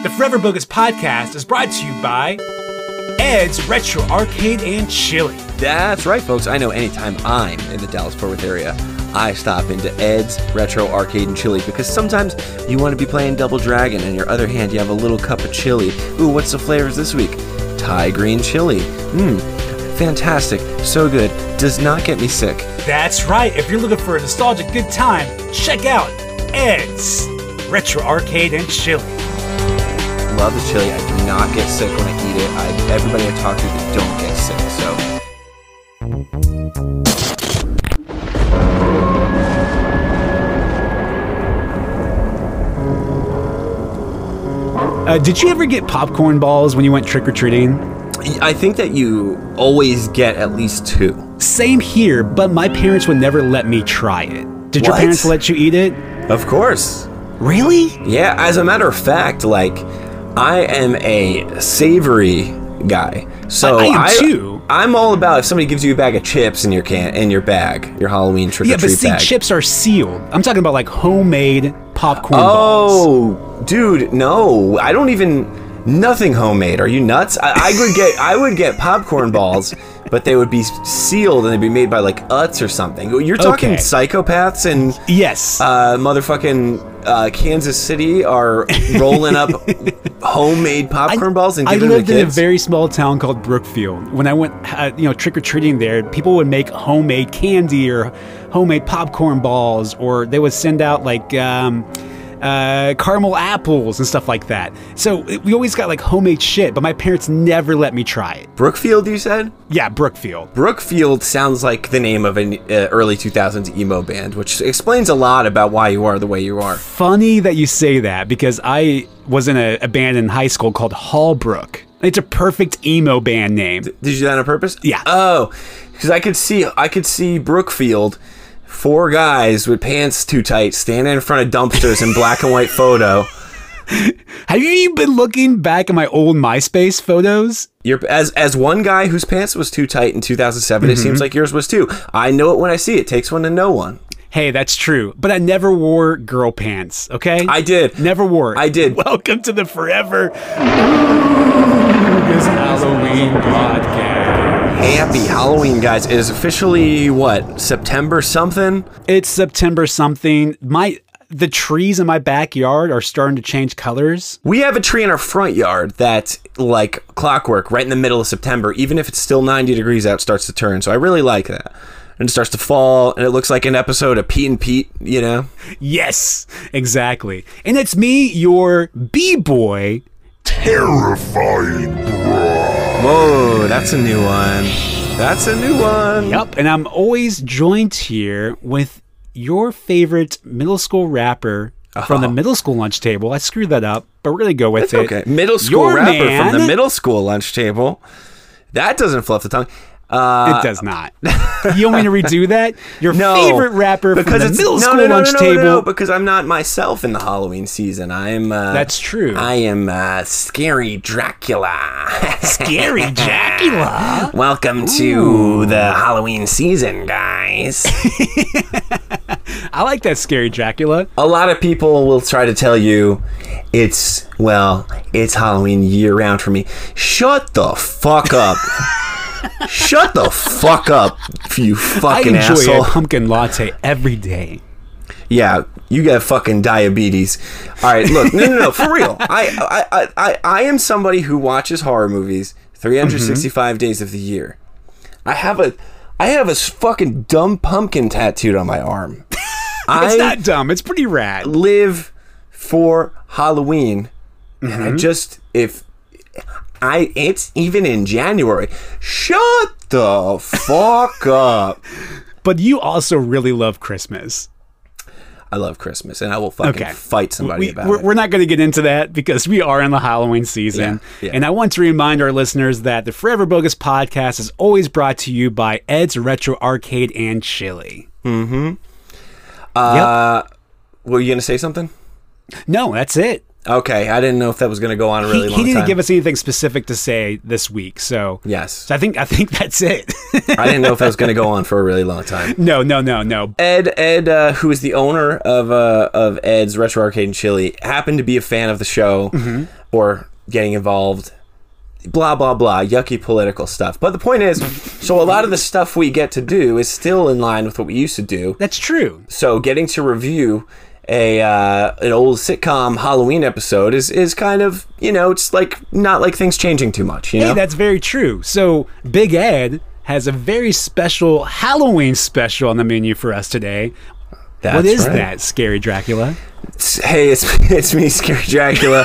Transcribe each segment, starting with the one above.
The Forever Bogus podcast is brought to you by Ed's Retro Arcade and Chili. That's right, folks. I know anytime I'm in the Dallas Fort Worth area, I stop into Ed's Retro Arcade and Chili because sometimes you want to be playing Double Dragon, and your other hand you have a little cup of chili. Ooh, what's the flavors this week? Thai green chili. Mmm, fantastic. So good. Does not get me sick. That's right. If you're looking for a nostalgic good time, check out Ed's Retro Arcade and Chili. Love the chili. I do not get sick when I eat it. I, everybody I talk to, they don't get sick. So Uh, did you ever get popcorn balls when you went trick or treating? I think that you always get at least two. Same here, but my parents would never let me try it. Did your parents let you eat it? Of course. Really? Yeah, as a matter of fact, like I am a savory guy. So I- I am too. I'm all about if somebody gives you a bag of chips in your can in your bag, your Halloween trick Yeah, or but see, bag. chips are sealed. I'm talking about like homemade popcorn oh, balls. Oh, dude, no. I don't even nothing homemade. Are you nuts? I, I would get I would get popcorn balls, but they would be sealed and they'd be made by like Utz or something. You're talking Okay. psychopaths and Yes. uh, motherfucking uh, Kansas City are rolling up homemade popcorn balls and I giving them lived in a very small town called Brookfield. When I went, uh, you know, trick or treating there, people would make homemade candy or homemade popcorn balls, or they would send out like um, uh, caramel apples and stuff like that. So it- we always got like homemade shit, but my parents never let me try it. Brookfield, you said? Yeah, Brookfield. Brookfield sounds like the name of an uh, early 2000s emo band, which explains a lot about why you are the way you are. Funny that you say that because I was in a, a band in high school called Hallbrook. It's a perfect emo band name. Did you do that on purpose? Yeah. Oh, because I could see I could see Brookfield, four guys with pants too tight, standing in front of dumpsters in black and white photo. Have you been looking back at my old MySpace photos? You're as as one guy whose pants was too tight in 2007. It Mm-hmm. seems like yours was too. I know it when I see it. Takes one to know one. Hey, that's true. But I never wore girl pants, okay? I did. never wore it. I did. Welcome to the Forever This Halloween podcast. Happy Halloween, guys! It is officially what September something. It's September something. My the trees in my backyard are starting to change colors. We have a tree in our front yard that, like clockwork, right in the middle of September, even if it's still 90 degrees out, starts to turn. So I really like that. And it starts to fall, and it looks like an episode of Pete and Pete, you know? Yes, exactly. And it's me, your B-boy. terrifying, bruh. Whoa, that's a new one. That's a new one. Yep, and I'm always joined here with your favorite middle school rapper from the oh. middle school lunch table. I screwed that up, but we're gonna go with it. Okay, middle school Your rapper from the middle school lunch table. That doesn't fluff the tongue. Uh, It does not. you want me to redo that? Your no, favorite rapper from the it's- middle no, school no, no, lunch no, no, table. no, because I'm not myself in the Halloween season. I'm. Uh, That's true. I am uh, scary Dracula. Scary Dracula. Welcome to the Halloween season, guys. I like that scary Dracula. A lot of people will try to tell you it's, well, it's Halloween year round for me. Shut the fuck up. Shut the fuck up, you fucking I enjoy asshole. a pumpkin latte every day. Yeah, you got fucking diabetes. All right, look, no, no, no, for real. I, I, I, I, am somebody who watches horror movies 365 Mm-hmm. days of the year. I have a, I have a fucking dumb pumpkin tattooed on my arm. It's I not dumb. It's pretty rad. live for Halloween. And Mm-hmm. I just if I it's even in January. Shut the fuck up. But you also really love Christmas. I love Christmas and I will fucking Okay. fight somebody we, about we're, it. we're not going to get into that because we are in the Halloween season. Yeah, yeah. And I want to remind our listeners that the Forever Bogus podcast is always brought to you by Ed's Retro Arcade and Chili. Mm-hmm. Uh were you gonna say something? No, that's it. Okay, I didn't know if that was gonna go on a really he, long he didn't time. give us anything specific to say this week, so yes. so I think I think that's it. I didn't know if that was gonna go on for a really long time. no, no, no, no. Ed, Ed, uh, who is the owner of uh, of Ed's Retro Arcade and Chili, happened to be a fan of the show. or getting involved. Blah blah blah, yucky political stuff. But the point is, so a lot of the stuff we get to do is still in line with what we used to do. That's true. So getting to review a uh, an old sitcom Halloween episode is is kind of you know it's like not like things changing too much. You know, Hey, that's very true. So Big Ed has a very special Halloween special on the menu for us today. That's what is right. that, Scary Dracula? Hey, it's it's me, Scary Dracula,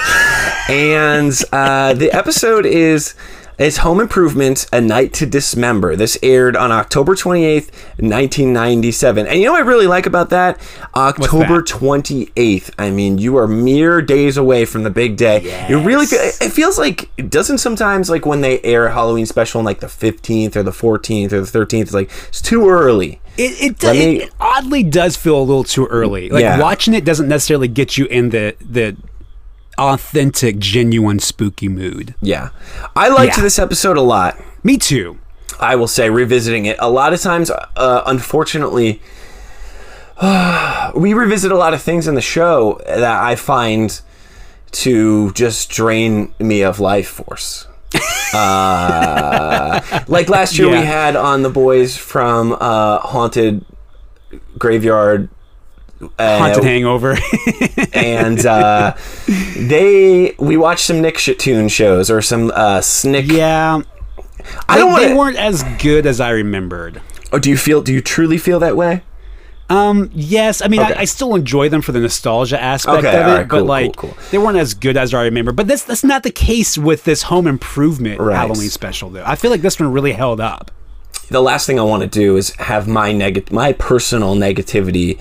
and uh, the episode is it's Home Improvement: A Night to Dismember. This aired on October twenty eighth, nineteen ninety seven. And you know what I really like about that? October that? twenty eighth. I mean, you are mere days away from the big day. You really feel, it feels like it doesn't sometimes like when they air a Halloween special on like the fifteenth or the fourteenth or the thirteenth. It's like it's too early. It it, me- it oddly does feel a little too early. Like Yeah. watching it doesn't necessarily get you in the the authentic, genuine spooky mood. Yeah, I liked Yeah. this episode a lot. Me too. I will say, revisiting it, a lot of times, uh, unfortunately, we revisit a lot of things in the show that I find to just drain me of life force. uh, like last year, Yeah. we had on the boys from uh, Haunted Graveyard. Uh, Haunted Hangover. and uh, they we watched some Nick Shatoon shows or some uh, Snick. yeah. I don't They- they weren't as good as I remembered. Oh, do you feel? Do you truly feel that way? Um, yes, I mean, Okay. I, I still enjoy them for the nostalgia aspect Okay, of it, alright, but like cool, cool. they weren't as good as I remember. But that's that's not the case with this Home Improvement Right. Halloween special, though. I feel like this one really held up. the last thing I want to do is have my negative, my personal negativity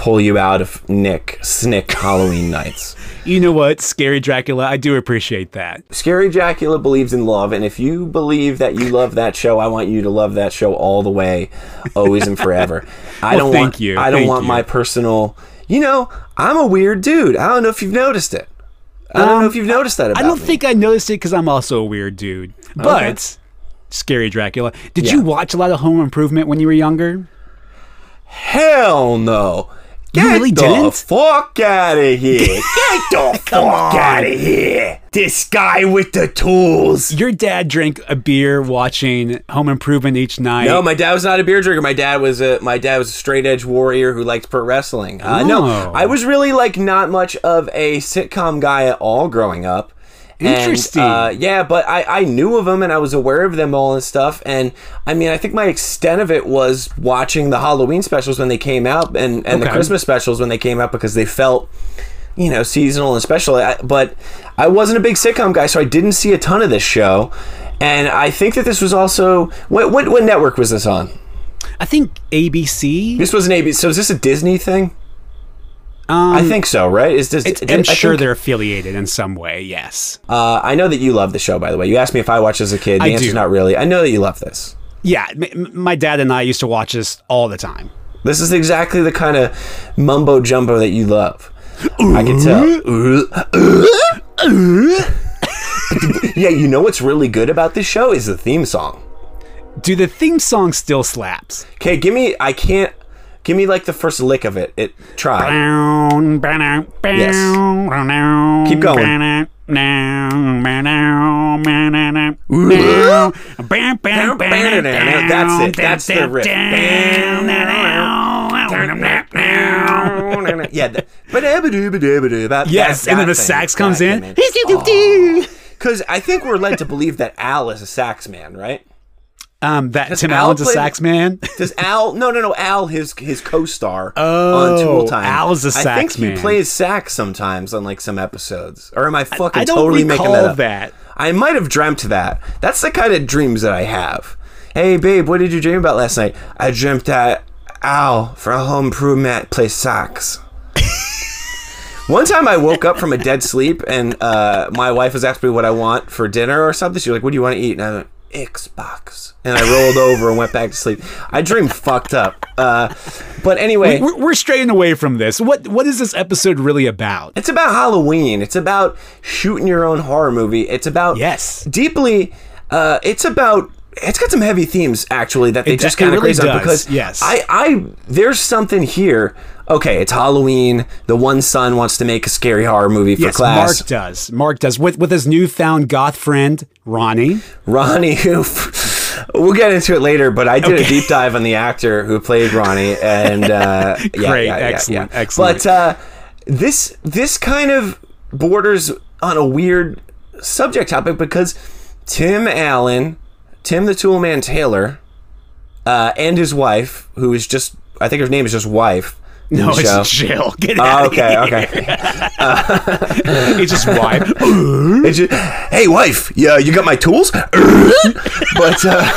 pull you out of Nick Snick Halloween nights. You know what, Scary Dracula? I do appreciate that. Scary Dracula believes in love, and if you believe that you love that show, I want you to love that show all the way, always and forever. I Well, don't thank want you, I don't thank want you. my personal. You know, I'm a weird dude. I don't know if you've noticed it. I don't know if you've noticed that about Um, I don't me. think I noticed it because I'm also a weird dude. But Scary Dracula, did you watch a lot of Home Improvement when you were younger? Hell no. Get really the didn't? fuck out of here. Get the fuck out of here. This guy with the tools. Your dad drank a beer watching Home Improvement each night. No, my dad was not a beer drinker. My dad was a my dad was a straight edge warrior who liked pro wrestling. Uh, No, Oh. I was really like not much of a sitcom guy at all growing up. And, Interesting. uh, yeah, but I, I knew of them and I was aware of them all and stuff. And I mean, I think my extent of it was watching the Halloween specials when they came out and, and the Christmas specials when they came out because they felt, you know, seasonal and special. I, but I wasn't a big sitcom guy, so I didn't see a ton of this show. And I think that this was also what what, what network was this on? I think ABC. This was an ABC. So is this a Disney thing? Um, I think so, right? Is this? It's, I'm sure think- they're affiliated in some way. Yes. Uh, I know that you love the show. By the way, you asked me if I watched as a kid. The I answer's do. not really. I know that you love this. Yeah, m- my dad and I used to watch this all the time. This is exactly the kind of mumbo jumbo that you love. I can tell. yeah, you know what's really good about this show is the theme song. Do the theme song still slaps? Okay, give me. I can't. Give me like the first lick of it. It try. Yes. Keep going. That's it. That's the riff. yeah. The, that, Yes, that- and then the sax comes in. Because I think we're led to believe that Al is a sax man, right? Um, that Tim Al Allen's a sax man. Does Al? No, no, no. Al, his his co-star Oh, on Tool Time. Al's I think sax he plays sax sometimes on like some episodes. Or am I fucking I don't totally making that up? that. I might have dreamt that. That's the kind of dreams that I have. Hey, babe, what did you dream about last night? I dreamt that Al from Home Improvement plays sax. One time I woke up from a dead sleep and uh, my wife was asking me what I want for dinner or something. She was like, What do you want to eat? And I went, Xbox. And I rolled over and went back to sleep. I dreamed fucked up. Uh, but anyway. We're, we're straying away from this. What What is this episode really about? It's about Halloween. It's about shooting your own horror movie. It's about Yes. deeply. Uh, it's about it's got some heavy themes actually that they It- just kind of really graze on because yes. I I there's something here. Okay, it's Halloween. The one son wants to make a scary horror movie for yes, class. Mark does. Mark does with with his newfound goth friend Ronnie. Ronnie, who we'll get into it later, but I did a deep dive on the actor who played Ronnie, and uh, yeah, Great, yeah, yeah, excellent, excellent. But uh, this this kind of borders on a weird subject topic because Tim Allen, Tim the Toolman Taylor, uh, and his wife, who is just I think her name is just wife. No, the show. it's Jill. Get Oh, out okay, of okay. here. It's just wife. It's just, hey, wife, yeah, you got my tools? but uh,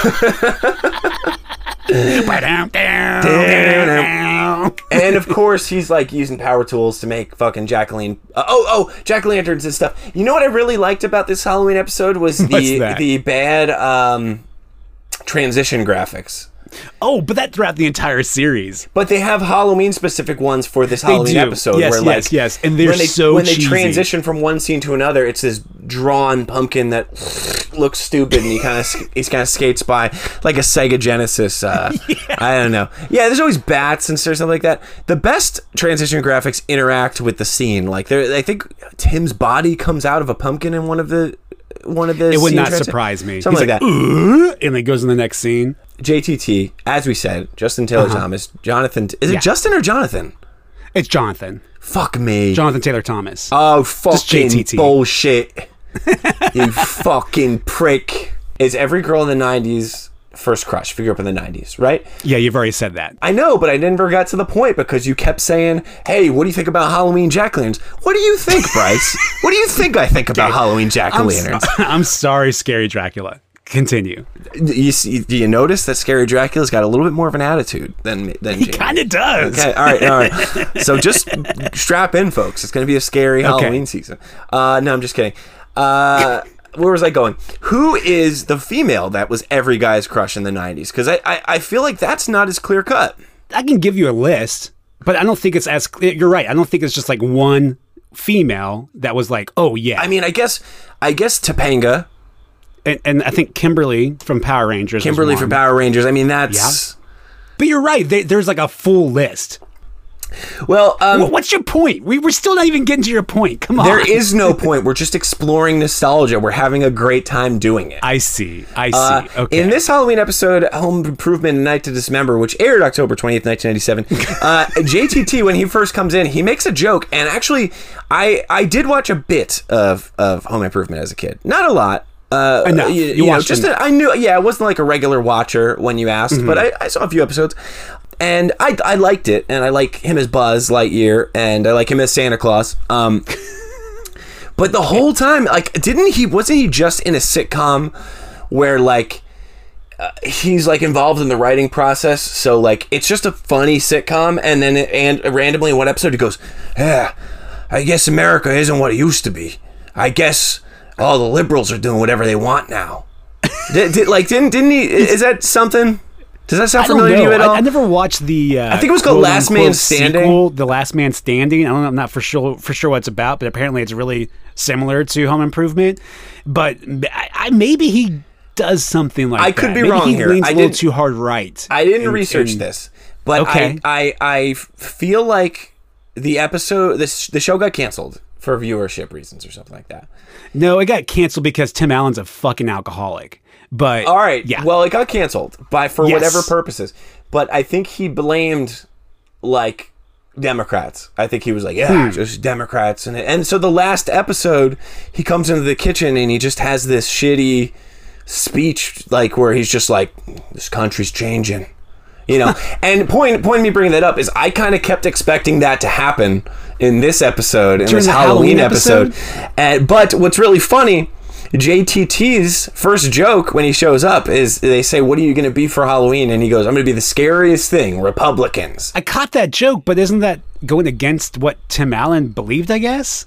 and of course he's like using power tools to make fucking Jacqueline. Uh, oh, oh, jack lanterns and stuff. You know what I really liked about this Halloween episode was the the bad um, transition graphics. Oh, but that throughout the entire series. But they have Halloween specific ones for this Halloween episode. Yes, where yes, like, yes. And they're when they, so when they transition from one scene to another, it's this drawn pumpkin that looks stupid, and he kind of he kind of skates by like a Sega Genesis. Uh, I don't know. Yeah, there's always bats and stuff like that. The best transition graphics interact with the scene. Like there, I think Tim's body comes out of a pumpkin in one of the one of the. It would not surprise me. Something He's like, that. And it goes in the next scene. JTT, as we said, Justin Taylor Thomas, Jonathan. Is it Uh-huh. Justin or Jonathan? It's Jonathan. Fuck me. Jonathan Taylor Thomas. Oh, fucking JTT. bullshit. you fucking prick. Is every girl in the 90s first crush if you grew up in the 90s, right? yeah, you've already said that. I know, but I never got to the point because you kept saying, hey, what do you think about Halloween jack lanterns? What do you think, Bryce? what do you think I think about Halloween jack I'm, so- I'm sorry, Scary Dracula. Continue. you, see, do you notice that Scary Dracula's got a little bit more of an attitude than, than Jamie? Kind of does. Okay, all right, all right. So just strap in, folks. It's going to be a scary Halloween season. Uh, no, I'm just kidding. Uh, where was I going? Who is the female that was every guy's crush in the 90s? Because I, I, I feel like that's not as clear cut. I can give you a list, but I don't think it's as. You're right. I don't think it's just like one female that was like, oh yeah. I mean, I guess I guess Topanga, and, and I think Kimberly from Power Rangers. Kimberly from Power Rangers. I mean, that's But you're right. They, there's like a full list. well. Um, Wha- What's your point? We, we're still not even getting to your point. Come on. there is no point. We're just exploring nostalgia. We're having a great time doing it. I see. I see. Uh, okay. In this Halloween episode, Home Improvement Night to Dismember, which aired October 20th, 1997, uh, JTT, when he first comes in, he makes a joke. And actually, I I did watch a bit of, of Home Improvement as a kid. Not a lot. Uh, Enough. You, You you know, just a, I knew, yeah, I wasn't like a regular watcher when you asked, Mm-hmm. but I, I saw a few episodes. And I, I liked it, and I like him as Buzz Lightyear, and I like him as Santa Claus. Um, but the whole time, like, didn't he? Wasn't he just in a sitcom where like uh, he's like involved in the writing process? So like, it's just a funny sitcom, and then it, and randomly in one episode he goes, "Yeah, I guess America isn't what it used to be. I guess all the liberals are doing whatever they want now." did, did, like, didn't didn't he? Is that something? Does that sound familiar to you at all? I, I never watched the. Uh, I think it was called quote, Last unquote Man Standing. Sequel, the Last Man Standing. I don't know. I'm not for sure for sure what it's about, but apparently it's really similar to Home Improvement. But I, I maybe he does something like I that. could be Maybe wrong he here. Leans I a little too hard right. I didn't And- research and- this, but Okay. I, I I feel like the episode this the show got canceled for viewership reasons or something like that. No, it got canceled because Tim Allen's a fucking alcoholic. But All right, yeah. Well, it got canceled by for Yes. whatever purposes, but I think he blamed like Democrats. I think he was like, yeah, hmm. just Democrats, and and so the last episode, he comes into the kitchen and he just has this shitty speech, like where he's just like, this country's changing. You know, and point point me bringing that up is I kind of kept expecting that to happen in this episode, in this Halloween, Halloween episode. episode? And, but what's really funny, JTT's first joke when he shows up is they say, "What are you going to be for Halloween?" And he goes, "I'm going to be the scariest thing, Republicans." I caught that joke, but isn't that going against what Tim Allen believed? I guess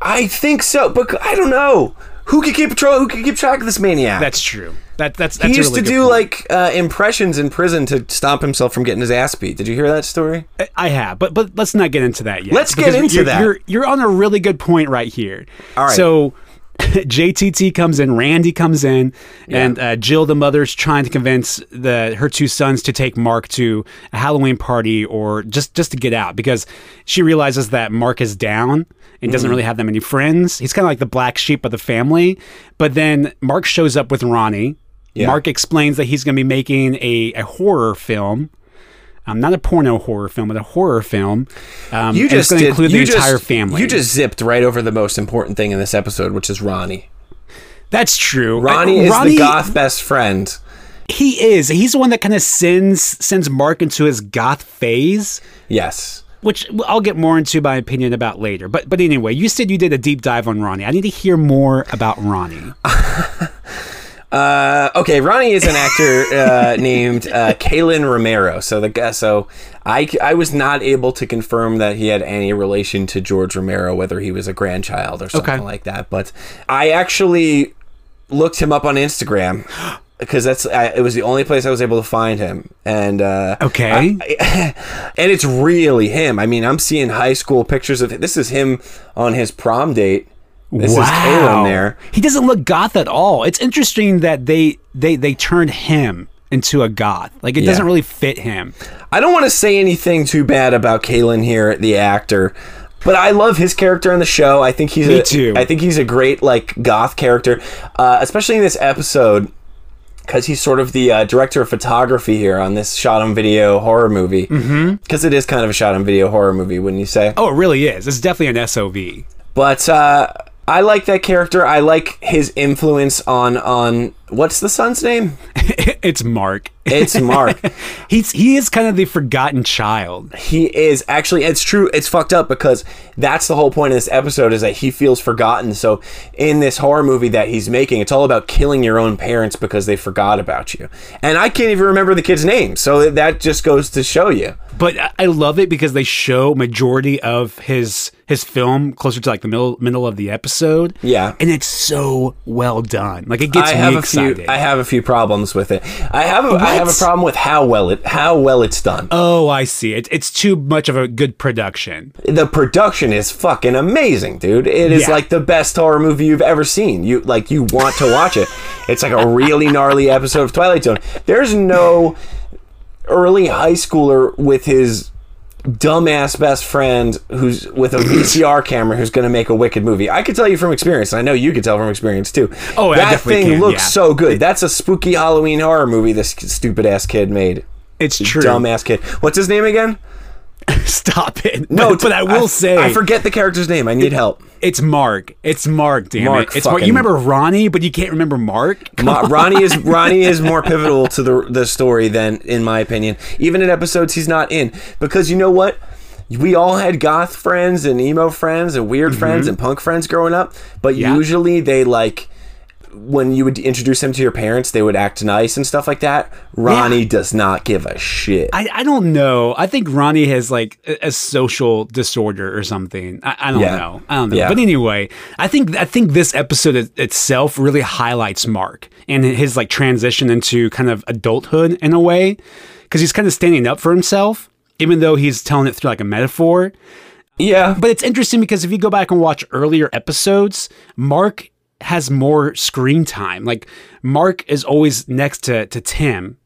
I think so, but I don't know who could keep patrol. Who could keep track of this maniac? that's true. That that's that's he used really to do point. like uh, impressions in prison to stop himself from getting his ass beat. Did you hear that story? I- I have, but but let's not get into that yet. Let's get into you're, that. You're you're on a really good point right here. All right. So JTT comes in, Randy comes in, and uh, Jill, the mother's trying to convince the her two sons to take Mark to a Halloween party or just just to get out because she realizes that Mark is down and doesn't really have that many friends. He's kind of like the black sheep of the family. But then Mark shows up with Ronnie. Yeah. Mark explains that he's going to be making a, a horror film. Um, not a porno horror film, but a horror film. Um, You just going to include the entire family. You just zipped right over the most important thing in this episode, which is Ronnie. That's true. Ronnie Uh, is Ronnie- the goth best friend. He is. He's the one that kind of sends sends Mark into his goth phase, Yes. which I'll get more into my opinion about later. But but anyway, you said you did a deep dive on Ronnie. I need to hear more about Ronnie. Uh, okay, Ronnie is an actor uh, named uh, Kalen Romero. So the guy, so I, I was not able to confirm that he had any relation to George Romero, whether he was a grandchild or something Okay. like that. But I actually looked him up on Instagram because that's I, it was the only place I was able to find him. And uh, Okay. and it's really him. I mean, I'm seeing high school pictures of this is him on his prom date. This is Kalen there. He doesn't look goth at all. It's interesting that they they they turned him into a goth. Like it Yeah. doesn't really fit him. I don't want to say anything too bad about Kalen here, the actor, but I love his character in the show. I think he's Me a, too. I think he's a great like goth character, uh, especially in this episode because he's sort of the uh, director of photography here on this shot on video horror movie. Because mm-hmm. is kind of a shot on video horror movie, wouldn't you say? Oh, it really is. It's definitely an SOV. But uh, I like that character. I like his influence on on what's the son's name? it's Mark. It's Mark. He's he is kind of the forgotten child. he is actually it's true it's fucked up because that's the whole point of this episode is that he feels forgotten so in this horror movie that he's making it's all about killing your own parents because they forgot about you and i can't even remember the kid's name so that just goes to show you But I- love it because they show majority of his his film closer to like the middle middle of the episode. Yeah. and it's so well done. Like it gets I me have a excited. few. I have a few problems with it. I have. A, I have a problem with how well it how well it's done. oh, I see. It, it's too much of a good production. the production is fucking amazing, dude. It is Yeah. like the best horror movie you've ever seen. You like you want to watch it. It's like a really gnarly episode of Twilight Zone. There's no early high schooler with his dumbass best friend who's with a VCR camera who's going to make a wicked movie. I could tell you from experience, and I know you could tell from experience too. Oh, I that thing can, looks yeah. so good. That's a spooky Halloween horror movie this stupid ass kid made. It's true. Dumbass kid. What's his name again? Stop it. No, but, but I will say I forget the character's name. I need help. it's Mark. It's Mark. Damn Mark it. It's Mark. You remember Ronnie, but you can't remember Mark. Ma- Ronnie is Ronnie is more pivotal to the the story than, in my opinion, even in episodes he's not in. Because you know what, we all had goth friends and emo friends and weird friends and punk friends growing up, but Mm-hmm. Yeah. usually they like when you would introduce him to your parents, they would act nice and stuff like that. Ronnie Yeah. does not give a shit. I, I don't know. I think Ronnie has like a, a social disorder or something. I, I don't Yeah. know. I don't know. Yeah. But anyway, I think I think this episode it- itself really highlights Mark and his like transition into kind of adulthood in a way because he's kind of standing up for himself, even though he's telling it through like a metaphor. yeah, But it's interesting because if you go back and watch earlier episodes, Mark has more screen time. Like Mark is always next to to Tim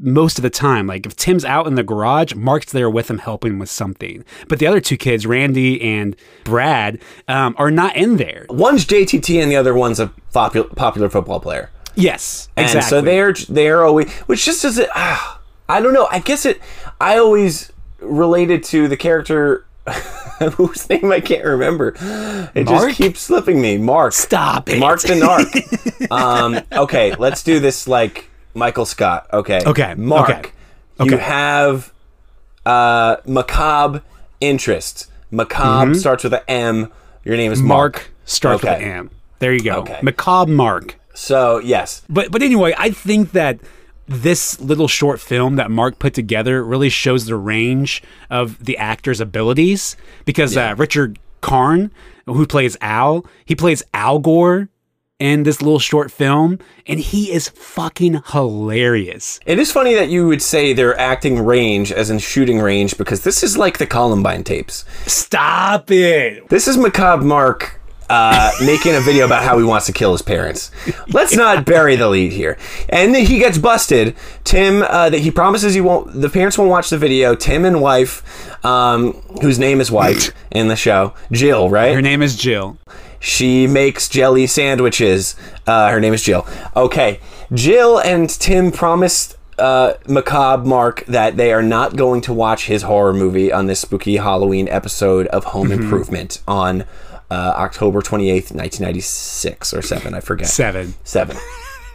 most of the time. Like if Tim's out in the garage, Mark's there with him helping with something. But the other two kids, Randy and Brad, um, are not in there. one's JTT and the other one's a popular popular football player. Yes, And exactly. so they're they're always, which just doesn't. ah, I don't know. I guess it. I always related to the character whose name I can't remember. It Mark? just keeps slipping me. Mark. Stop it. Mark the Narc. um, okay, let's do this like Michael Scott. Okay. Okay, Mark. okay, You okay. have uh, macabre interest. Macabre starts with an M. Your name is Mark. Mm-hmm. Mark starts with an M. There you go. Okay. Macabre Mark. So yes, But but anyway, I think that this little short film that Mark put together really shows the range of the actor's abilities because uh, Richard Karn, who plays Al, he plays Al Gore in this little short film, and he is fucking hilarious. It is funny that you would say their acting range as in shooting range because this is like the Columbine tapes. Stop it! This is Macabre Mark. Uh, making a video about how he wants to kill his parents. Let's not bury the lead here. And then he gets busted. Tim, uh, that he promises he won't. The parents won't watch the video. Tim and wife, um, whose name is wife in the show, Jill, right? Her name is Jill. She makes jelly sandwiches. Uh, her name is Jill. Okay. Jill and Tim promised uh, Macabre Mark that they are not going to watch his horror movie on this spooky Halloween episode of Home Improvement on uh, October 28th, 1996 or 7. I forget. Seven. Seven.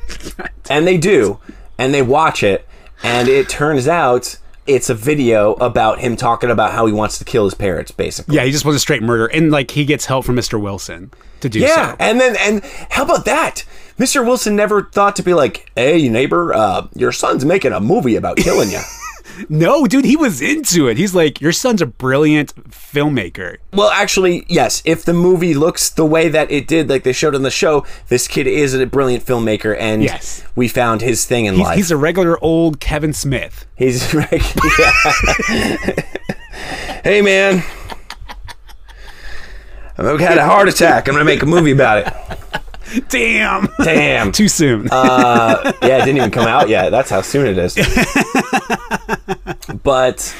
and they do. And they watch it. And it turns out it's a video about him talking about how he wants to kill his parents, basically. Yeah, he just wants a straight murder, and like he gets help from Mr. Wilson to do Yeah, so. and then and how about that? Mr. Wilson never thought to be like, "Hey, neighbor, uh, your son's making a movie about killing you." No, dude, he was into it. He's like, your son's a brilliant filmmaker. well, actually, yes. If the movie looks the way that it did, like they showed on the show, this kid is a brilliant filmmaker, and Yes. we found his thing in He's, life. he's a regular old Kevin Smith. He's yeah. hey, man. I've had a heart attack. I'm gonna make a movie about it. Damn. Damn. Too soon. Uh, yeah, it didn't even come out yet. That's how soon it is. but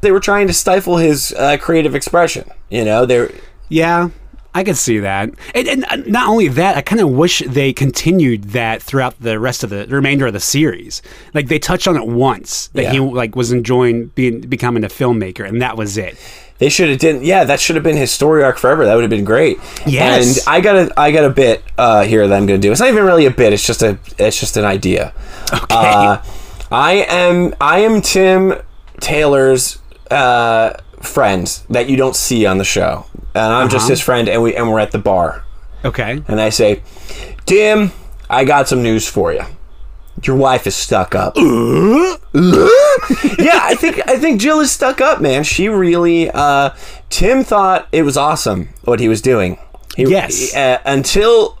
they were trying to stifle his uh, creative expression. You know, they're yeah, I could see that. And, and uh, not only that, I kind of wish they continued that throughout the rest of the, the remainder of the series. Like they touched on it once that he like was enjoying being becoming a filmmaker, and that was it. They should have didn't. Yeah, that should have been his story arc forever. That would have been great. Yes. And I got a I got a bit uh, here that I'm going to do. It's not even really a bit. It's just a it's just an idea. Okay. Uh, I am I am Tim Taylor's uh, friend that you don't see on the show, and I'm just Uh-huh. his friend, and we and we're at the bar. okay. and I say, Tim, I got some news for you. Your wife is stuck up. yeah, I think I think Jill is stuck up, man. She really. Uh, Tim thought it was awesome what he was doing. He, Yes. uh, until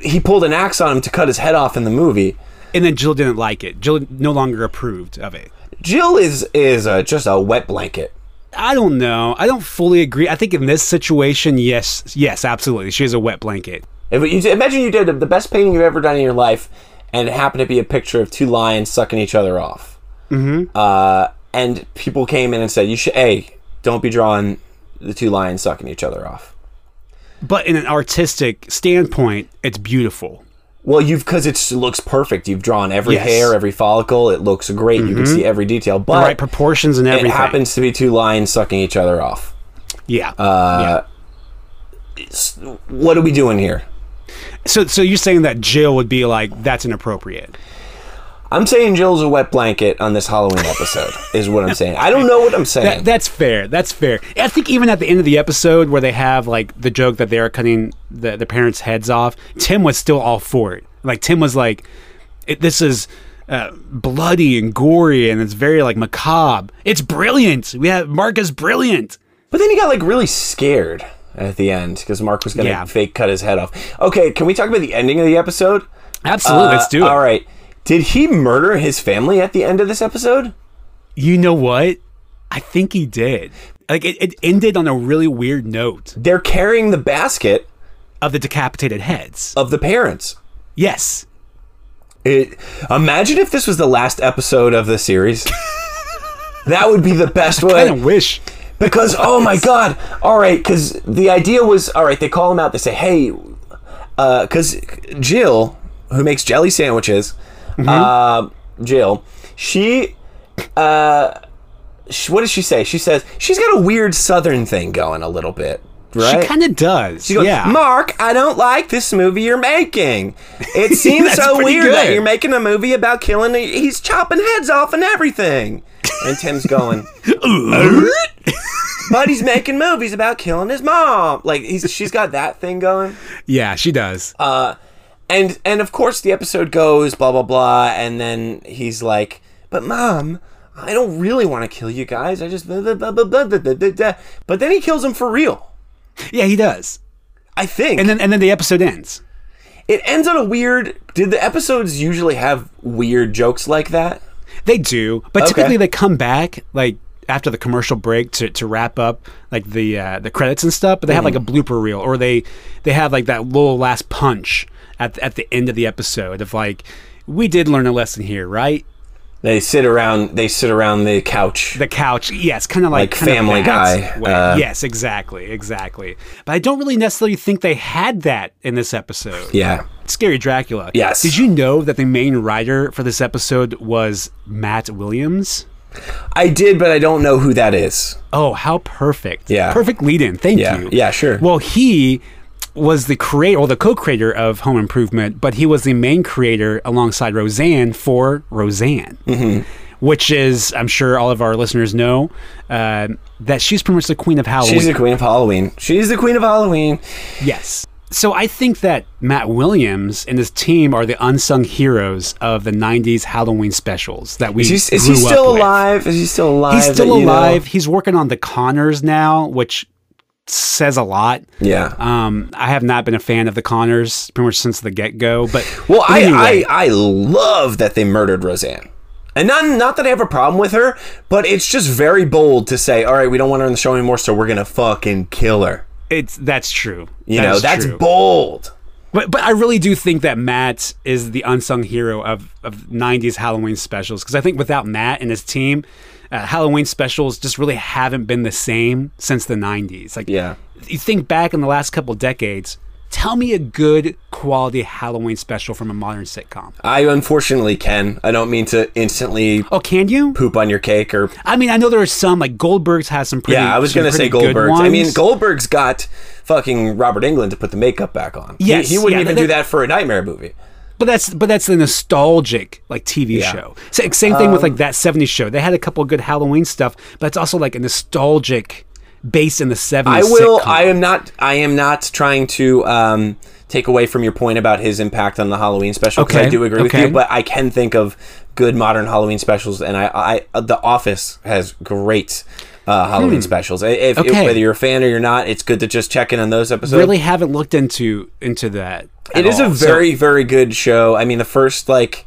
he pulled an axe on him to cut his head off in the movie. And then Jill didn't like it. Jill no longer approved of it. Jill is is uh, just a wet blanket. I don't know. I don't fully agree. I think in this situation, yes, yes, absolutely. She is a wet blanket. If you imagine you did the best painting you've ever done in your life, and it happened to be a picture of two lions sucking each other off. Mm-hmm. Uh, and people came in and said, "You should, hey, don't be drawing the two lions sucking each other off." But in an artistic standpoint, it's beautiful. Well, you've because it looks perfect. You've drawn every Yes. hair, every follicle. It looks great. You can see every detail. The But right proportions and everything. it happens to be two lions sucking each other off. Yeah. Uh, s- What are we doing here? So, so you're saying that Jill would be like, that's inappropriate. I'm saying Jill's a wet blanket on this Halloween episode. is what I'm saying. I don't know what I'm saying. That, that's fair. That's fair. I think even at the end of the episode where they have like the joke that they're cutting the, the parents' heads off, Tim was still all for it. Like Tim was like, it, "This is uh, bloody and gory, and it's very like macabre. It's brilliant. We have Mark is brilliant." But then he got like really scared at the end because Mark was going to Yeah. fake cut his head off. Okay, can we talk about the ending of the episode? Absolutely, Uh, let's do it. All right. Did he murder his family at the end of this episode? You know what? I think he did. Like it, it ended on a really weird note They're carrying the basket of the decapitated heads. of the parents. Yes. It, imagine if this was the last episode of the series. that would be the best I way. kind of wish. Because oh my god! All right, because the idea was all right. They call him out. They say, "Hey," because Jill, who makes jelly sandwiches, uh, Jill, she, uh, sh what does she say? She says she's got a weird Southern thing going a little bit, right? She kind of does. She goes, yeah. Mark, I don't like this movie you're making. It seems so weird that you're making a movie about killing. He's chopping heads off and everything. And Tim's going, but he's making movies about killing his mom. Like he's she's got that thing going. Yeah, she does. Uh, and and of course the episode goes blah blah blah, and then he's like, "But mom, I don't really want to kill you guys. I just blah, blah, blah, blah, blah, blah, blah, blah. but then he kills him for real. Yeah, he does. I think. And then and then the episode ends. It ends on a weird. Did the episodes usually have weird jokes like that? They do, but Okay. typically they come back like after the commercial break to, to wrap up like the uh, the credits and stuff, but they have like a blooper reel or they they have like that little last punch at at the end of the episode of like we did learn a lesson here, right? They sit around. They sit around the couch. The couch, yes, kind of like, Like kind Family Guy, uh, yes, exactly, exactly. But I don't really necessarily think they had that in this episode. yeah. Scary Dracula. Yes. Did you know that the main writer for this episode was Matt Williams? I did, but I don't know who that is. Oh, how perfect. Yeah. Perfect lead in. Thank Yeah. you. Yeah, sure. Well, he was the creator or the co-creator of Home Improvement, but he was the main creator alongside Roseanne for Roseanne. Mm-hmm. Which is, I'm sure all of our listeners know, uh, that she's pretty much the queen of Halloween. She's the queen of Halloween. She's the queen of Halloween. Yes. So I think that Matt Williams and his team are the unsung heroes of the '90s Halloween specials that we Is he, is he still with. alive? Is he still alive? He's still you know? alive. He's working on the Connors now, which says a lot. Yeah. Um, I have not been a fan of the Connors pretty much since the get go. But Well, but I, anyway, I I love that they murdered Roseanne. And not not that I have a problem with her, but it's just very bold to say, "All right, we don't want her in the show anymore, so we're gonna fucking kill her." it's that's true. You That know, that's true. bold. But but I really do think that Matt is the unsung hero of of '90s Halloween specials because I think without Matt and his team, uh, Halloween specials just really haven't been the same since the '90s. Like, Yeah. you think back in the last couple decades. Tell me a good quality Halloween special from a modern sitcom. I unfortunately can. I don't mean to instantly Oh, can you? poop on your cake or I mean, I know there are some like Goldberg's has some pretty. Yeah, I was gonna say Goldberg's. I mean. Goldberg's got fucking Robert Englund to put the makeup back on. He- Yes, he, wouldn't yeah, even do that for a nightmare movie. But that's but that's the nostalgic like TV Yeah. show. Sa- Same thing Um, with like that '70s show. They had a couple of good Halloween stuff, but it's also like a nostalgic based in the '70s. I will. sitcom. I am not. I am not trying to um, take away from your point about his impact on the Halloween special. 'cause I Okay, do agree with you, but I can think of good modern Halloween specials, and I, I uh, The Office has great. Uh, Halloween specials. If, if- Hmm. Okay. whether you're a fan or you're not, it's good to just check in on those episodes. really haven't looked into into that. It is is a all. So- very, very good show. I mean, the first like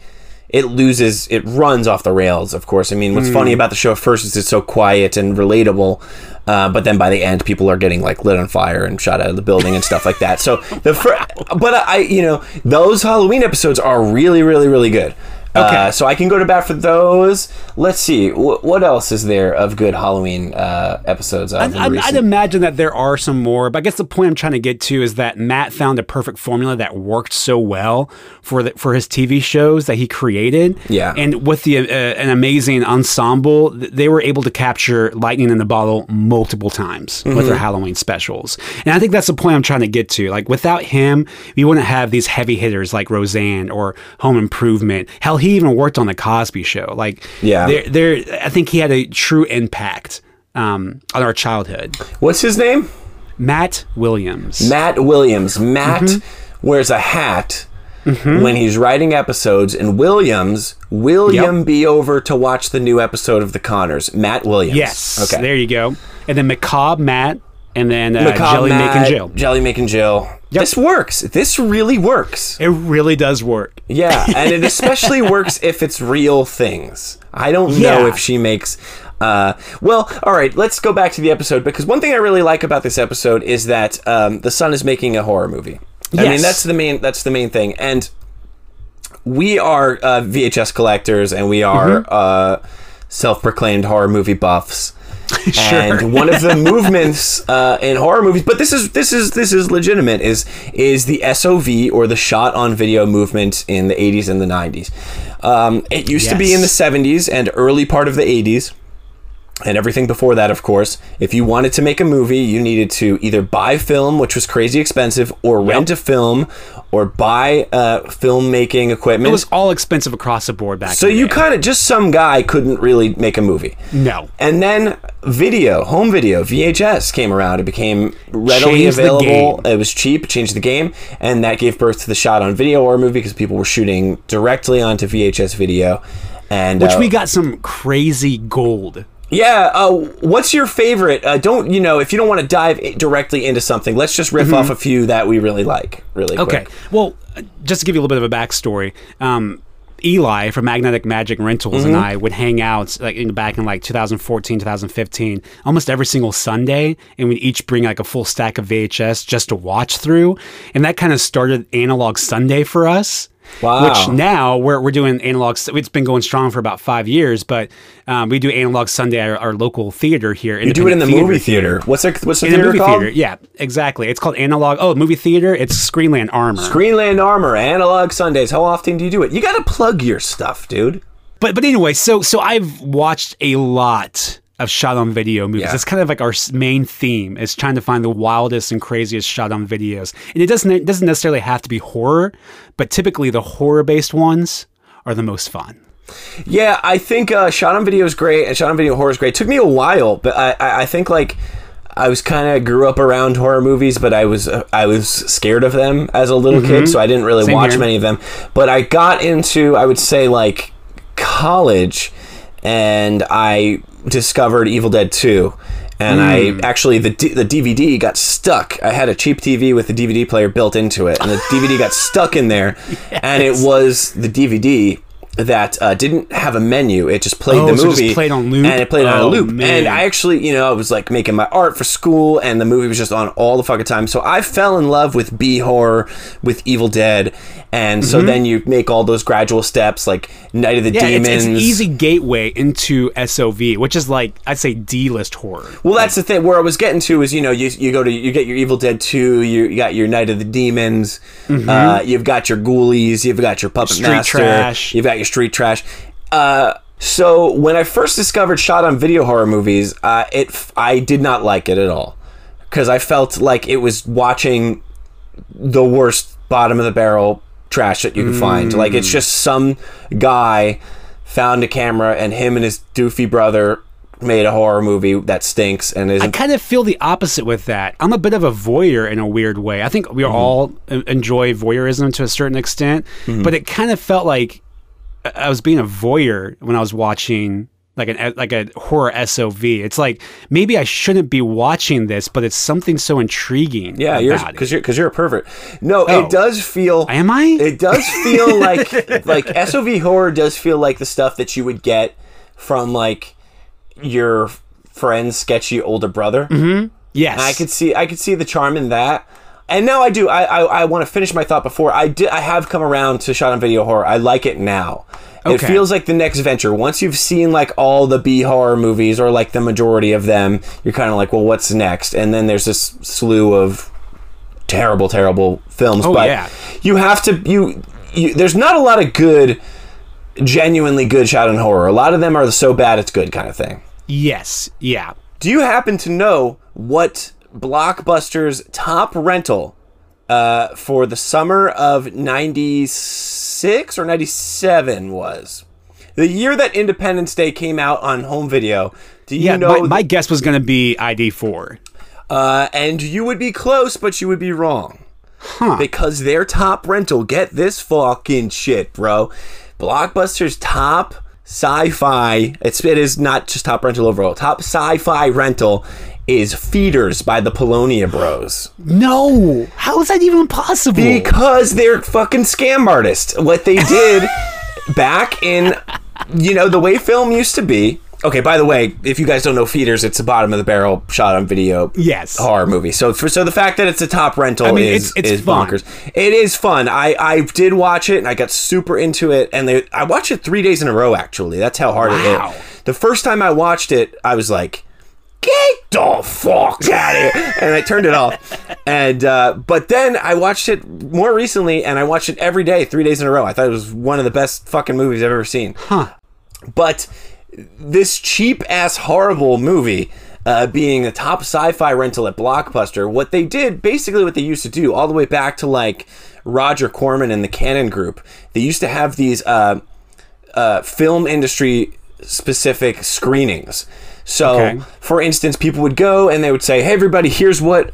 it loses, it runs off the rails. Of course, I mean, what's Hmm. funny about the show at first is it's so quiet and relatable, uh, but then by the end, people are getting like lit on fire and shot out of the building and stuff like that. So the first, but I, you know, those Halloween episodes are really, really, really good. Okay. Uh, so I can go to bat for those. Let's see. Wh- what else is there of good Halloween uh, episodes? Of in I'd, recent- I'd imagine that there are some more, but I guess the point I'm trying to get to is that Matt found a perfect formula that worked so well for the, for his TV shows that he created. Yeah. and with the uh, an amazing ensemble, they were able to capture lightning in the bottle multiple times with Mm-hmm. their Halloween specials. And I think that's the point I'm trying to get to. Like without him, we wouldn't have these heavy hitters like Roseanne or Home Improvement. Hell, he even worked on the Cosby Show. Like, Yeah. there, there. I think he had a true impact um, on our childhood. What's his name? Matt Williams. Matt Williams. Matt Mm-hmm. wears a hat when he's writing episodes, and Williams, William Yep. be over to watch the new episode of The Connors. Matt Williams. yes. Okay. There you go. And then Macabre Matt, and then uh, Jelly Making Jill. Jelly making Jill. This works. This really works. It really does work. Yeah, and it especially works if it's real things. I don't know if she makes. Uh, well, all right. Let's go back to the episode because one thing I really like about this episode is that um, the son is making a horror movie. Yes. I mean, that's the main. That's the main thing, and we are uh, VHS collectors, and we are Mm-hmm. uh, self-proclaimed horror movie buffs. Sure. And one of the movements uh, in horror movies, but this is this is this is legitimate, is is the SOV or the shot on video movement in the 80s and the 90s. Um, it used to be in the 70s and early part of the 80s. And everything before that, of course. If you wanted to make a movie, you needed to either buy film, which was crazy expensive, or rent a film, or buy uh, filmmaking equipment. It was all expensive across the board back. Then. So you kind of just some guy couldn't really make a movie. no. And then video, home video, VHS came around. It became readily Changed available. It was cheap, changed the game, and that gave birth to the shot on video or movie because people were shooting directly onto VHS video. And Which uh, we got some crazy gold. Yeah, uh, what's your favorite? Uh, don't you know if you don't want to dive directly into something, let's just riff off a few that we really like, really Mm-hmm. Okay. quick. Well, just to give you a little bit of a backstory, um, Eli from Magnetic Magic Rentals Mm-hmm. and I would hang out like in, back in like 2014, 2015, almost every single Sunday, and we'd each bring like a full stack of VHS just to watch through, and that kind of started Analog Sunday for us. Wow. Which now we're, we're doing analog. It's been going strong for about five years, but um, we do analog Sunday at our, our local theater here. You do it in the movie theater. What's the, what's the In the theater movie called? theater, yeah, exactly. It's called analog. Oh, movie theater. It's Screenland Armour. Screenland Armour, Analog Sundays. How often do you do it? You got to plug your stuff, dude. But but anyway, so so I've watched a lot of shot on video movies. Yeah. It's kind of like our main theme is trying to find the wildest and craziest shot on videos. And it doesn't it doesn't necessarily have to be horror, but typically the horror based ones are the most fun. Yeah, I think uh, shot on video is great, and shot on video horror is great. It took me a while, but I, I, think like I was kind of grew up around horror movies, but I was uh, I was scared of them as a little kid, so I didn't really Mm-hmm. Same watch here. many of them. But I got into I would say like college, and I discovered Evil Dead Two. And Hmm. I actually the D- the DVD got stuck. I had a cheap TV with a DVD player built into it, and the DVD got stuck in there. And it was the DVD that uh, didn't have a menu. It just played Oh, the so just movie played on loop? and it played on a Oh, loop. man. And I actually, you know, I was like making my art for school, and the movie was just on all the fucking time. So I fell in love with B horror, with Evil Dead, and so then you make all those gradual steps, like Night of the Mm-hmm. Yeah, Demons. it's an easy gateway into SOV, which is like I'd say D list horror. Well, that's the thing. Where I was getting to is, you know, you, you go to you get your Evil Dead two, you, you got your Night of the Demons, uh, you've got your Ghoulies, you've got your Puppet Mm-hmm. Street Master, trash. you've got your Street Trash. Uh, so when I first discovered shot on video horror movies, uh, it I did not like it at all because I felt like it was watching the worst bottom of the barrel trash that you could find. Like it's just some guy found a camera and him and his doofy brother made a horror movie that stinks and I isn't kind of feel the opposite with that. I'm a bit of a voyeur in a weird way. I think we all enjoy voyeurism to a certain extent, but it kind of felt like I- was being a voyeur when I was watching like an like a horror SOV. It's like maybe I shouldn't be watching this, but it's something so intriguing. yeah, you're because you're because you're a pervert. No, Oh. it does feel. Am I? It does feel like like SOV horror does feel like the stuff that you would get from like your friend's sketchy older brother. Mm-hmm. yes, I could see I could see the charm in that. And now I do. I I, I want to finish my thought before I did. I have come around to shot on video horror. I like it now. Okay. It feels like the next venture. Once you've seen like all the B horror movies or like the majority of them, you're kind of like, well, what's next? And then there's this slew of terrible, terrible films. Oh, but yeah. you have to you, you. There's not a lot of good, genuinely good shot on horror. A lot of them are the so bad it's good kind of thing. yes, yeah. Do you happen to know what Blockbuster's top rental uh, for the summer of 96 or 97 was? The year that Independence Day came out on home video. Do you Yeah, know? my, my guess was going to be ID4. uh, and you would be close, but you would be wrong. Huh. Because their top rental, get this fucking shit, bro. Blockbuster's top sci-fi. It's it is not just top rental overall. Top sci-fi rental is Feeders by the Polonia Bros. No, how is that even possible? Because they're fucking scam artists. What they did back in, you know, the way film used to be. Okay, by the way, if you guys don't know Feeders, it's a bottom of the barrel shot on video Yes. horror movie. So for so the fact that it's a top rental I mean, is it's- it's is bonkers. It is fun. I I did watch it and I got super into it and they I watched it 3 days in a row actually. That's how hard Wow. it hit. The first time I watched it, I was like Get the fuck out of here! And I turned it off. And uh, but then I watched it more recently, and I watched it every day, three days in a row. I thought it was one of the best fucking movies I've ever seen. Huh. But this cheap ass horrible movie uh, being a top sci-fi rental at Blockbuster, what they did, basically what they used to do, all the way back to like Roger Corman and the Cannon Group, they used to have these uh, uh, film industry specific screenings. So, Okay. for instance, people would go and they would say, "Hey, everybody, here's what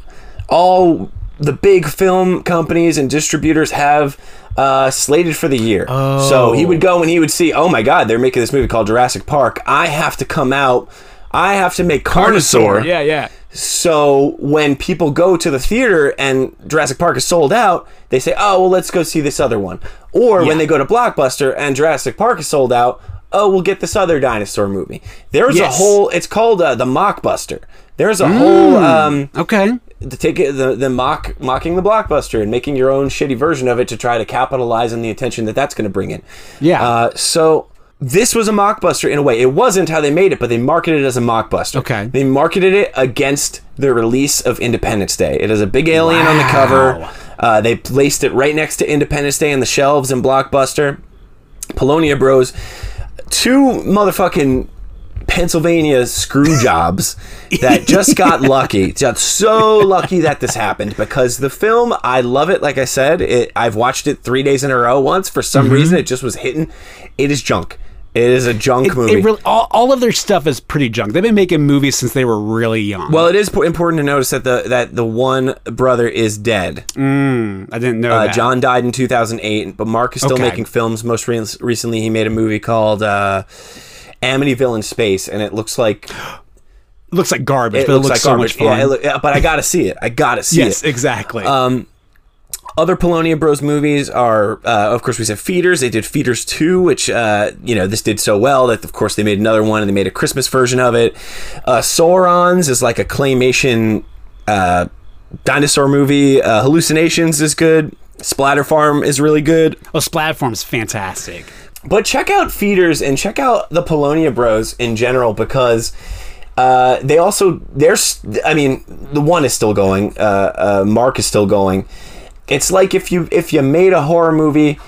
all the big film companies and distributors have uh, slated for the year." So he would go and he would see, "Oh my God, they're making this movie called Jurassic Park. I have to come out. I have to make Carnosaur." Yeah, yeah. So when people go to the theater and Jurassic Park is sold out, they say, "Oh, well, let's go see this other one." Or Yeah. when they go to Blockbuster and Jurassic Park is sold out, "Oh, we'll get this other dinosaur movie." There's Yes. a whole. It's called uh, the Mockbuster. There's a whole. Um, Okay. to take it the, the mock mocking the blockbuster and making your own shitty version of it to try to capitalize on the attention that that's going to bring in. Yeah. Uh, so this was a mockbuster in a way. It wasn't how they made it, but they marketed it as a mockbuster. Okay. They marketed it against the release of Independence Day. It has a big alien on the cover. Wow. Uh, they placed it right next to Independence Day on the shelves in Blockbuster. Polonia Bros. Two motherfucking Pennsylvania screw jobs that just got lucky. Got so lucky that this happened because the film, I love it. Like I said, it, I've watched it three days in a row once. For some mm-hmm. reason, it just was hitting. It is junk. It is a junk movie. It really, all, all of their stuff is pretty junk. They've been making movies since they were really young. well, it is po- important to notice that the that the one brother is dead. I didn't know Uh, that. John died in 2008, but Mark is still Okay. making films. Most re- recently, he made a movie called uh, Amityville in Space, and it looks like looks like garbage, it but looks, it looks like so garbage. much fun. Yeah, look- yeah, but I gotta see it. I gotta see yes, it. Yes, exactly. Um, Other Polonia Bros movies are, uh, of course, we said Feeders. They did Feeders 2, which, uh, you know, this did so well that, of course, they made another one and they made a Christmas version of it. Uh, Saurians is like a claymation uh, dinosaur movie. Uh, Hallucinations is good. Splatter Farm is really good. well, Splatter Farm's fantastic. But check out Feeders and check out the Polonia Bros in general because uh, they also there's I mean the one is still going. Uh, uh, Mark is still going. It's like if you if you made a horror movie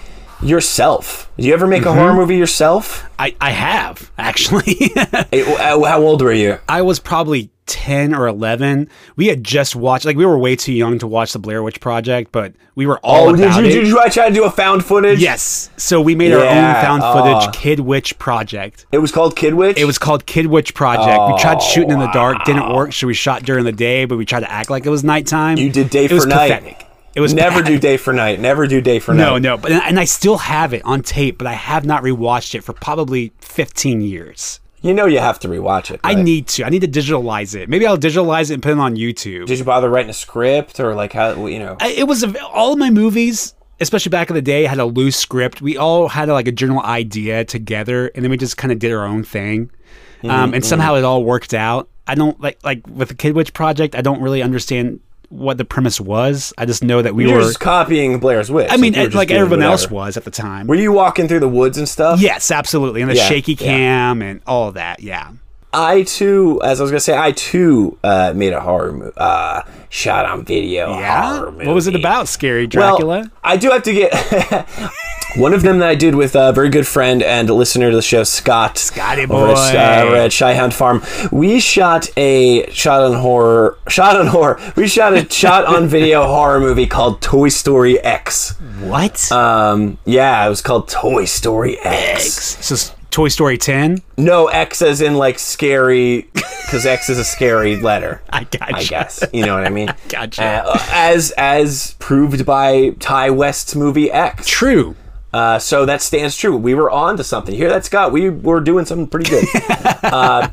yourself. Do you ever make a horror movie yourself? I, I have actually. Uh, How old were you? I was probably 10 or 11. We had just watched, like, we were way too young to watch the Blair Witch Project, but we were all Oh, did you, it. did you try to do a found footage? yes. So we made our own found aw. footage Kid Witch Project. It was called Kid Witch. It was called Kid Witch Project. we tried shooting in the dark, Oh, didn't work, so we shot during the day, but we tried to act like it was nighttime. You did day it was for night. Pathetic. It was never pathetic. do day for night. Never do day for No, night. no, no. but and I still have it on tape, but I have not rewatched it for probably 15 years. You know you have to rewatch it. I need to. I need to digitalize it. Maybe I'll digitalize it and put it on YouTube. Did you bother writing a script or like how you know? I- it was a, all of my movies, especially back in the day, had a loose script. We all had like a general idea together, and then we just kind of did our own thing. Mm-hmm, Um, and somehow it all worked out. I don't like like with the Kid Witch project. I don't really understand what the premise was. I just know that we You were were. just copying Blair's Witch. I mean, you were just like doing everyone else was at the time. Were you walking through the woods and stuff? Yes, absolutely, and the Yeah, shaky yeah. cam and all that. Yeah. I too, as I was gonna say, I too uh, made a horror movie, uh, shot on video. Yeah. What was it about? Scary Well, Dracula. I do have to get one of them that I did with a very good friend and listener to the show, Scott. Scotty over at, boy. uh, over at Shyhound Farm. We shot a shot on horror, shot on horror. We shot a shot on video horror movie called Toy Story X. what? Um, yeah, it was called Toy Story X. so it's Toy Story 10. No, X as in like scary, because X is a scary letter. I got I guess you know what I mean. Gotcha. Uh, as as proved by Ti West's movie X. True. Uh, so that stands true. We were on to something. You hear that, Scott? We were doing something pretty good. uh,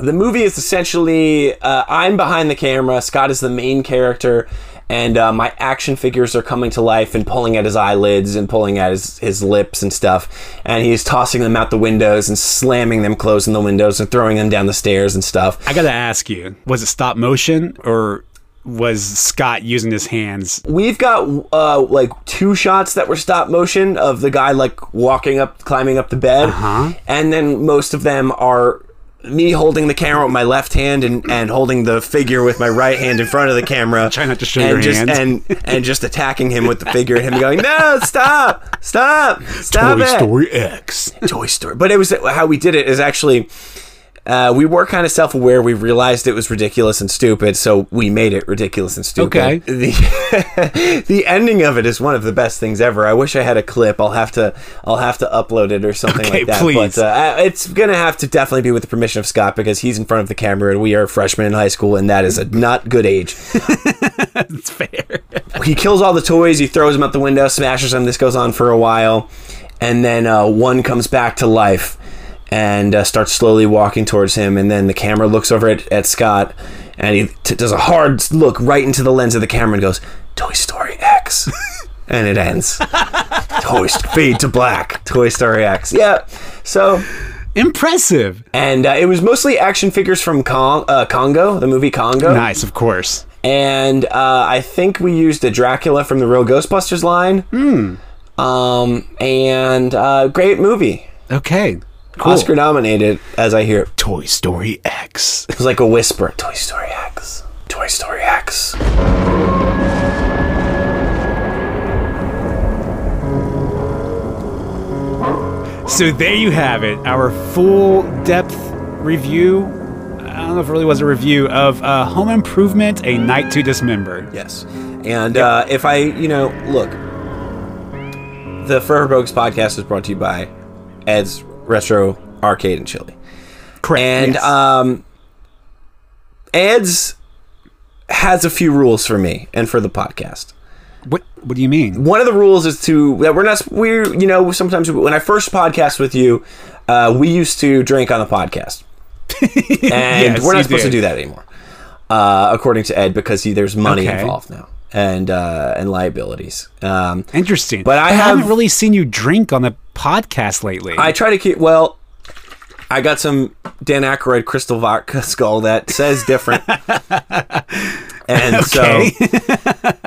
the movie is essentially uh, I'm behind the camera. Scott is the main character, and uh, my action figures are coming to life and pulling at his eyelids and pulling at his, his lips and stuff. And he's tossing them out the windows and slamming them closing the windows and throwing them down the stairs and stuff. I gotta ask you, was it stop motion or was Scott using his hands? We've got uh, like two shots that were stop motion of the guy like walking up, climbing up the bed, Uh-huh. and then most of them are me holding the camera with my left hand and, and holding the figure with my right hand in front of the camera. Try not to show and your just, hands. and and just attacking him with the figure and him going, no, stop, stop, stop it. Story X. Toy Story. But it was how we did it is actually uh, we were kind of self-aware. We realized it was ridiculous and stupid, so we made it ridiculous and stupid. Okay. The the ending of it is one of the best things ever. I wish I had a clip. I'll have to I'll have to upload it or something Okay, like that. please. But uh, it's gonna have to definitely be with the permission of Scott because he's in front of the camera and we are freshmen in high school and that is a not good age. It's fair. he kills all the toys. He throws them out the window, smashes them. This goes on for a while, and then uh, one comes back to life and uh, starts slowly walking towards him. And then the camera looks over at, at Scott, and he t- does a hard look right into the lens of the camera and goes, "Toy Story X," and it ends. Toy fade to black. Toy Story X. Yeah. So, Impressive. and uh, it was mostly action figures from Kong, uh, Congo, the movie Congo, Nice, of course. and uh, I think we used a Dracula from the real Ghostbusters line. Hmm. Um, and uh, great movie. Okay. Cool. Oscar nominated, as I hear. Toy Story X. It was like a whisper. Toy Story X. Toy Story X. So there you have it, our full depth review. I don't know if it really was a review of uh, Home Improvement: A Night to Dismember. Yes. And uh, if I, you know, look, the Forever Bogus podcast is brought to you by Ed's Retro Arcade in Chili. Correct. And yes. um, Ed's has a few rules for me and for the podcast. what what do you mean? One of the rules is to that we're not we're you know sometimes when I first podcast with you, uh, we used to drink on the podcast, and Yes, we're not supposed did. to do that anymore, uh, according to Ed, because he, there's money Okay. involved now and uh, and liabilities. Um, Interesting. But I haven't really seen you drink on the podcast lately. I try to keep well. I got some Dan Aykroyd crystal vodka skull that says different, and so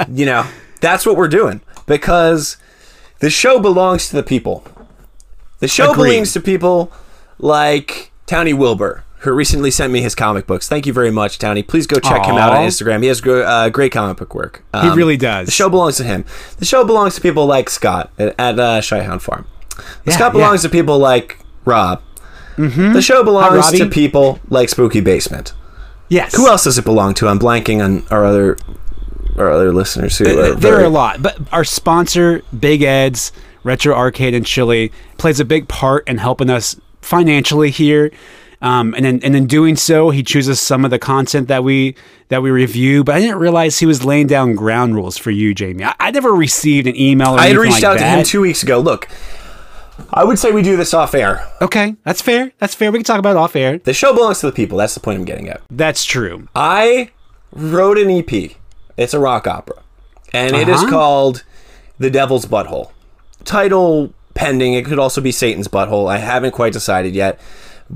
you know that's what we're doing because the show belongs to the people. The show Agreed. belongs to people like Townie Wilbur, who recently sent me his comic books. Thank you very much, Townie. Please go check him out on Instagram. He has uh, great comic book work. he Um, really does. the show belongs to him. The show belongs to people like Scott at, at uh, Shyhound Farm. Yeah, Scott belongs to people like Rob. Mm-hmm. The show belongs Robbie. to people like Spooky Basement. yes. Who else does it belong to? I'm blanking on our other our other listeners who are There very- are a lot, but our sponsor, Big Ed's Retro Arcade in Chili, plays a big part in helping us financially here. Um, and in, and in doing so, he chooses some of the content that we that we review. But I didn't realize he was laying down ground rules for you, Jamie. I, I never received an email. Or I had reached like out to him two weeks ago. Look, I would say we do this off air. Okay, that's fair. That's fair. We can talk about it off air. The show belongs to the people. That's the point I'm getting at. That's true. I wrote an EP. It's a rock opera, and it is Uh-huh. called "The Devil's Butthole." Title pending. It could also be Satan's Butthole. I haven't quite decided yet.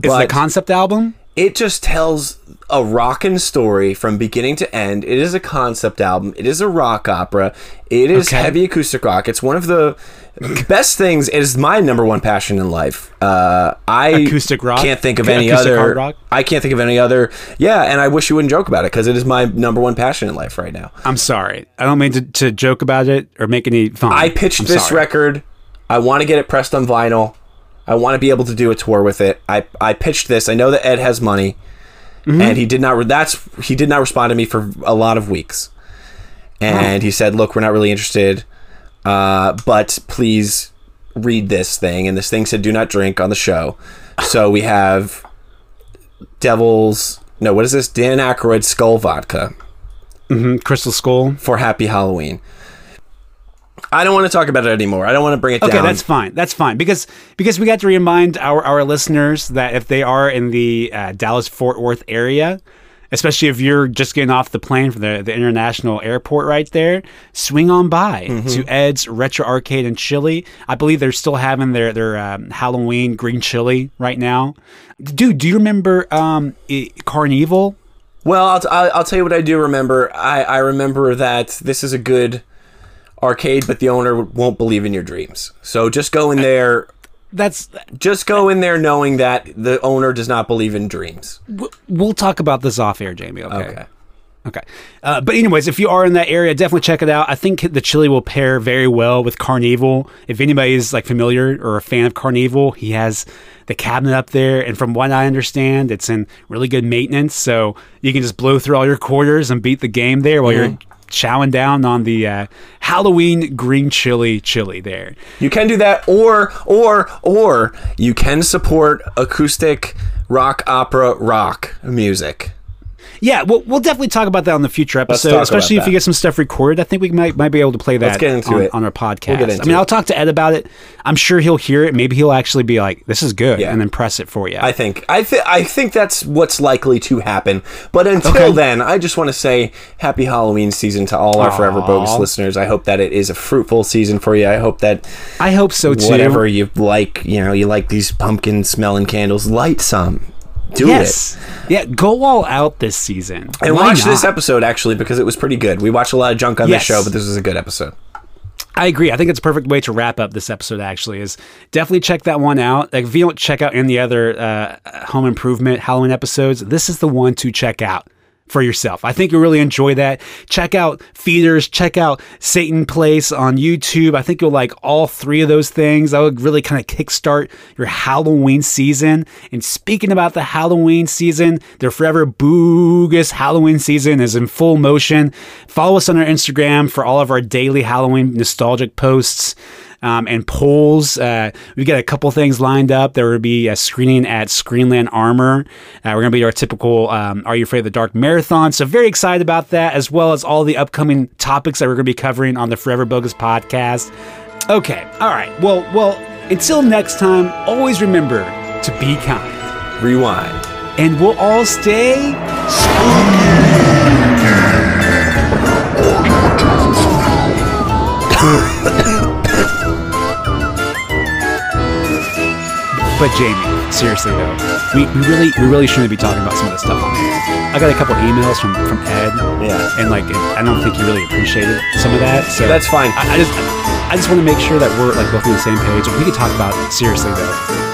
Is But it a concept album? it just tells a rockin' story from beginning to end. It is a concept album. It is a rock opera. It is Okay. heavy acoustic rock. It's one of the best things. It is my number one passion in life. Uh, I Acoustic rock? can't think of any acoustic other. hard rock? I can't think of any other. Yeah, and I wish you wouldn't joke about it because it is my number one passion in life right now. I'm sorry. I don't mean to, to joke about it or make any fun. I pitched I'm this sorry. record. I want to get it pressed on vinyl. I want to be able to do a tour with it. I, I pitched this. I know that Ed has money, Mm-hmm. and he did not. Re- that's he did not respond to me for a lot of weeks, and he said, "Look, we're not really interested, uh, but please read this thing." And this thing said, "Do not drink on the show." So we have Devil's. No, what is this? Dan Aykroyd Skull Vodka Mm-hmm. Crystal Skull. for Happy Halloween. I don't want to talk about it anymore. I don't want to bring it Okay, down. that's fine. That's fine because because we got to remind our our listeners that if they are in the uh, Dallas Fort Worth area, especially if you're just getting off the plane from the the international airport right there, swing on by Mm-hmm. to Ed's Retro Arcade and Chili. I believe they're still having their their um, Halloween green chili right now. Dude, do you remember um, i- Carnival? Well, I'll, t- I'll, I'll tell you what I do remember. I, I remember that this is a good arcade, but the owner won't believe in your dreams. So just go in there. That's Just go in there knowing that the owner does not believe in dreams. we'll talk about this off air, Jamie. Okay. Okay. Okay. Uh, but anyways, if you are in that area, definitely check it out. I think the chili will pair very well with Carnival. If anybody is like familiar or a fan of Carnival, he has the cabinet up there, and from what I understand, it's in really good maintenance. So you can just blow through all your quarters and beat the game there while you're chowing down on the uh, Halloween green chili chili there. You can do that, or or or you can support acoustic rock opera rock music. Yeah, we'll, we'll definitely talk about that on the future episode, especially if you get some stuff recorded. I think we might might be able to play that Let's get into on, it. on our podcast. We'll I mean, it. I'll talk to Ed about it. I'm sure he'll hear it. Maybe he'll actually be like, "This is good," Yeah. and then press it for you. I think I think I think that's what's likely to happen. But until Okay. then, I just want to say happy Halloween season to all our Forever Bogus listeners. I hope that it is a fruitful season for you. I hope that I hope so too. whatever you like, you know, you like these pumpkin smelling candles, light some. Do yes. Yeah, go all out this season. it. And Why watch this episode actually because it was pretty good. We watched a lot of junk on Yes. this show, but this was a good episode. I agree. I think it's a perfect way to wrap up this episode. Actually, is definitely check that one out. Like if you don't check out any other uh, Home Improvement Halloween episodes, this is the one to check out for yourself. I think you'll really enjoy that. Check out Feeders. Check out Satan Place on YouTube. I think you'll like all three of those things. That would really kind of kickstart your Halloween season. And speaking about the Halloween season, the Forever Bogus Halloween season is in full motion. Follow us on our Instagram for all of our daily Halloween nostalgic posts. Um, and polls. Uh, we've got a couple things lined up. There will be a screening at Screenland Armour. Uh, we're going to be our typical um, Are You Afraid of the Dark marathon. So, very excited about that, as well as all the upcoming topics that we're going to be covering on the Forever Bogus podcast. Okay, all right. Well, well. Until next time, always remember to be kind, Rewind. and we'll all stay But Jamie, seriously though, we, we really we really shouldn't be talking about some of this stuff on. I got a couple emails from from Ed, Yeah. and like I don't think he really appreciated some of that. So That's fine. I, I just I just want to make sure that we're like both on the same page. We could talk about it, seriously though.